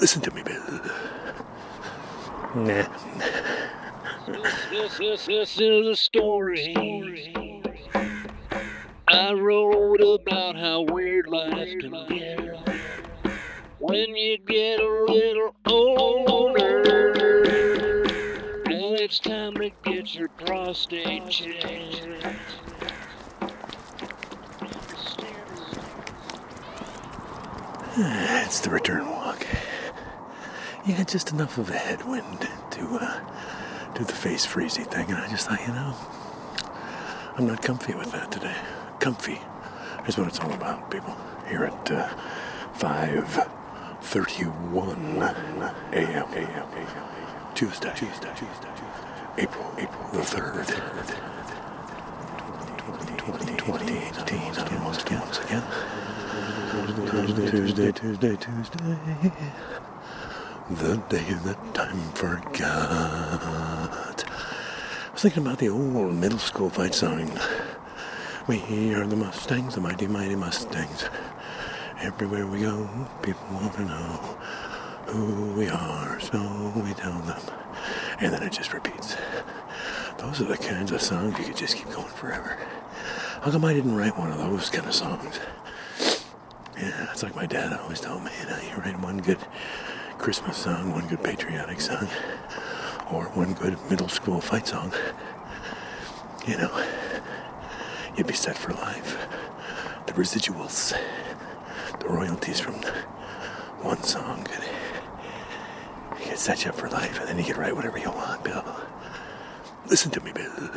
Listen to me, Bill. Nah. This, this, this is a story. I wrote about how weird life can be when you get a little older. Now it's time to get your prostate checked. It's the return walk. Had just enough of a headwind to uh, do the face freezy thing, and I just thought, you know, I'm not comfy with that today. Comfy is what it's all about, people. Here at uh, 5:31 a.m. a.m. Tuesday, Tuesday, Tuesday, April, April the third, 2018. Almost once again. Tuesday, Tuesday, Tuesday, Tuesday. The day that time forgot. I was thinking about the old middle school fight song. We are the Mustangs, the mighty, mighty Mustangs. Everywhere we go, people want to know who we are, so we tell them. And then it just repeats. Those are the kinds of songs you could just keep going forever. How come I didn't write one of those kind of songs? Yeah, it's like my dad always told me, you know, you write one good Christmas song, one good patriotic song, or one good middle school fight song, you know, you'd be set for life. The residuals, the royalties from one song could, could set you up for life, and then you could write whatever you want, Bill. Listen to me, Bill.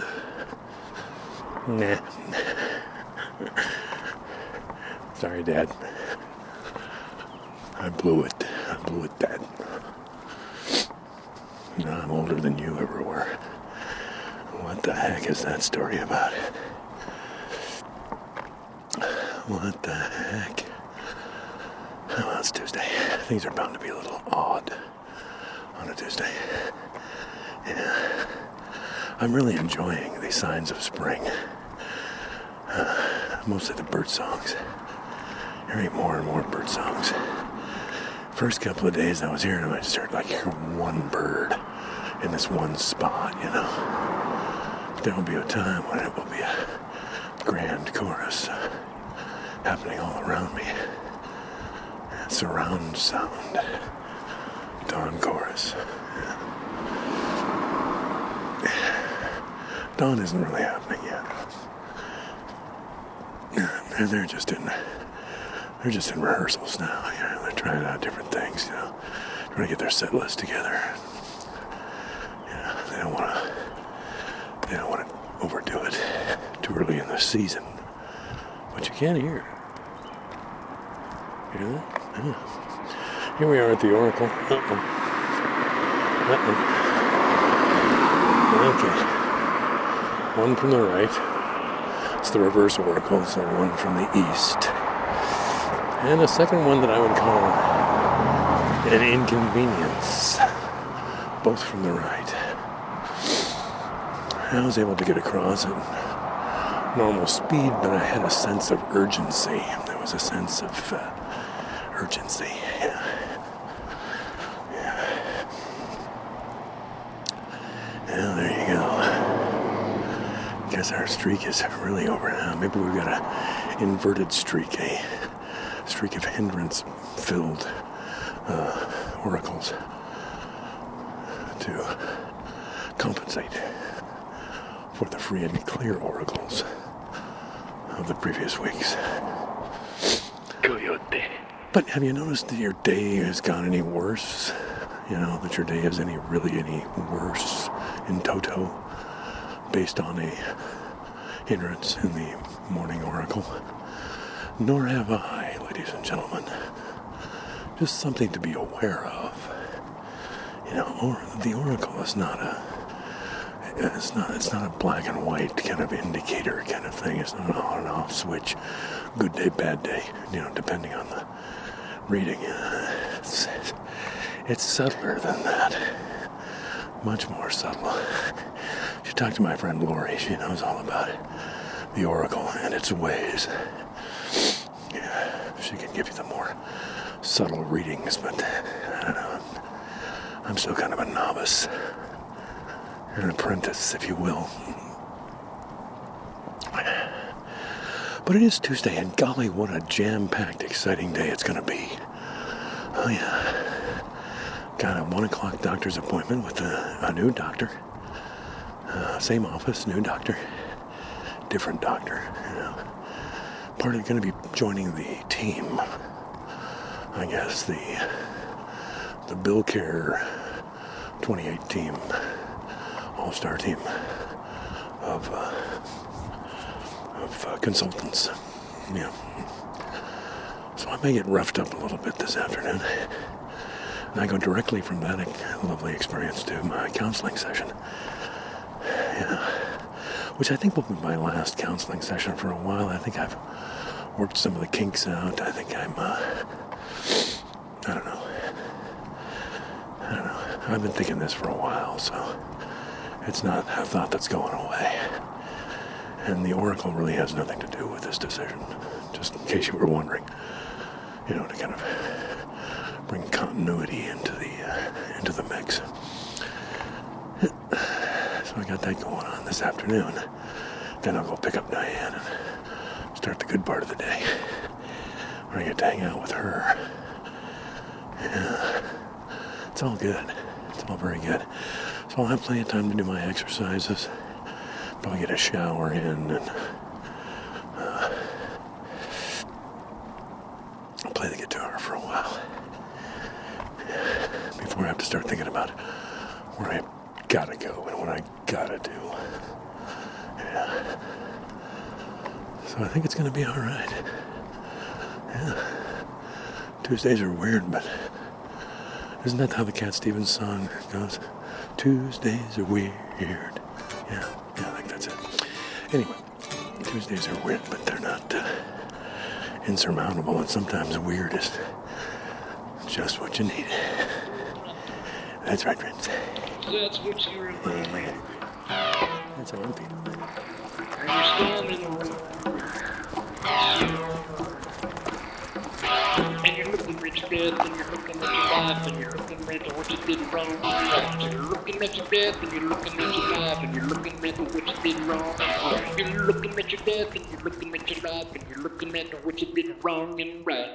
Nah. Sorry, Dad. I blew it. I blew it, Dad. You know, I'm older than you ever were. What the heck is that story about? What the heck? Well, it's Tuesday. Things are bound to be a little odd on a Tuesday. Yeah. I'm really enjoying the signs of spring. Uh, mostly the bird songs. Hearing more and more bird songs. First couple of days I was here, them, I just heard like one bird in this one spot, you know. There will be a time when it will be a grand chorus happening all around me. Surround sound. Dawn chorus. Dawn isn't really happening yet. They're just in they're just in rehearsals now. You know, they're trying out different things. You know, trying to get their set list together. Know, they don't want to they don't want to overdo it too early in the season. But you can hear. You know? Yeah. Here we are at the Oracle. Uh-oh. Uh-oh. Okay. One from the right. It's the reverse Oracle, so one from the east. And a second one that I would call an inconvenience, both from the right. I was able to get across at normal speed, but I had a sense of urgency. There was a sense of uh, urgency. Yeah. Yeah. Well, there you go. Guess our streak is really over now. Maybe we've got an inverted streak, a streak of hindrance-filled uh, oracles to compensate for the free and clear oracles of the previous weeks. Coyote. But have you noticed that your day has gone any worse? You know, that your day is any really any worse in toto based on a hindrance in the morning oracle? Nor have I, ladies and gentlemen. Just something to be aware of. You know, or the oracle is not a it's not it's not a black and white kind of indicator kind of thing. It's not an on and off switch. Good day, bad day, you know, depending on the reading. It's, it's subtler than that. Much more subtle. Should talk to my friend Lori. She knows all about it. The Oracle and its ways. Yeah, she can give you the more subtle readings, but I don't know. still kind of a novice. You're an apprentice, if you will. But it is Tuesday, and golly, what a jam packed, exciting day it's going to be. Oh, yeah. Got a one o'clock doctor's appointment with a, a new doctor. Uh, same office, new doctor, different doctor. You know. Part of going to be joining the team. I guess the the Bill Care 28 team, All Star team of. Uh, of uh, consultants. Yeah. So I may get roughed up a little bit this afternoon. And I go directly from that lovely experience to my counseling session. Yeah. Which I think will be my last counseling session for a while. I think I've worked some of the kinks out. I think I'm, uh, I don't know. I don't know. I've been thinking this for a while, so it's not a thought that's going away. And the Oracle really has nothing to do with this decision, just in case you were wondering. You know, to kind of bring continuity into the uh, into the mix. So I got that going on this afternoon. Then I'll go pick up Diane and start the good part of the day, where I get to hang out with her. Yeah, it's all good. It's all very good. So I'll have plenty of time to do my exercises probably get a shower in and uh, play the guitar for a while before I have to start thinking about where I gotta go and what I gotta do. Yeah. So I think it's gonna be all right. Yeah. Tuesdays are weird, but isn't that how the Cat Stevens song goes? Tuesdays are weird. Yeah. Yeah, I think that's it. Anyway, Tuesdays are weird, but they're not uh, insurmountable, and sometimes weird is just what you need. That's right, friends. That's what you remember. Yeah. That's how I'm feeling. You're standing and you're looking rich dead, and you're looking at your life, and you're looking at what you did wrong. You're looking at your death, and you're looking at your life, and you're looking at what you did wrong. You're looking at your death, and you're looking at your life, and you're looking at what you did wrong and right.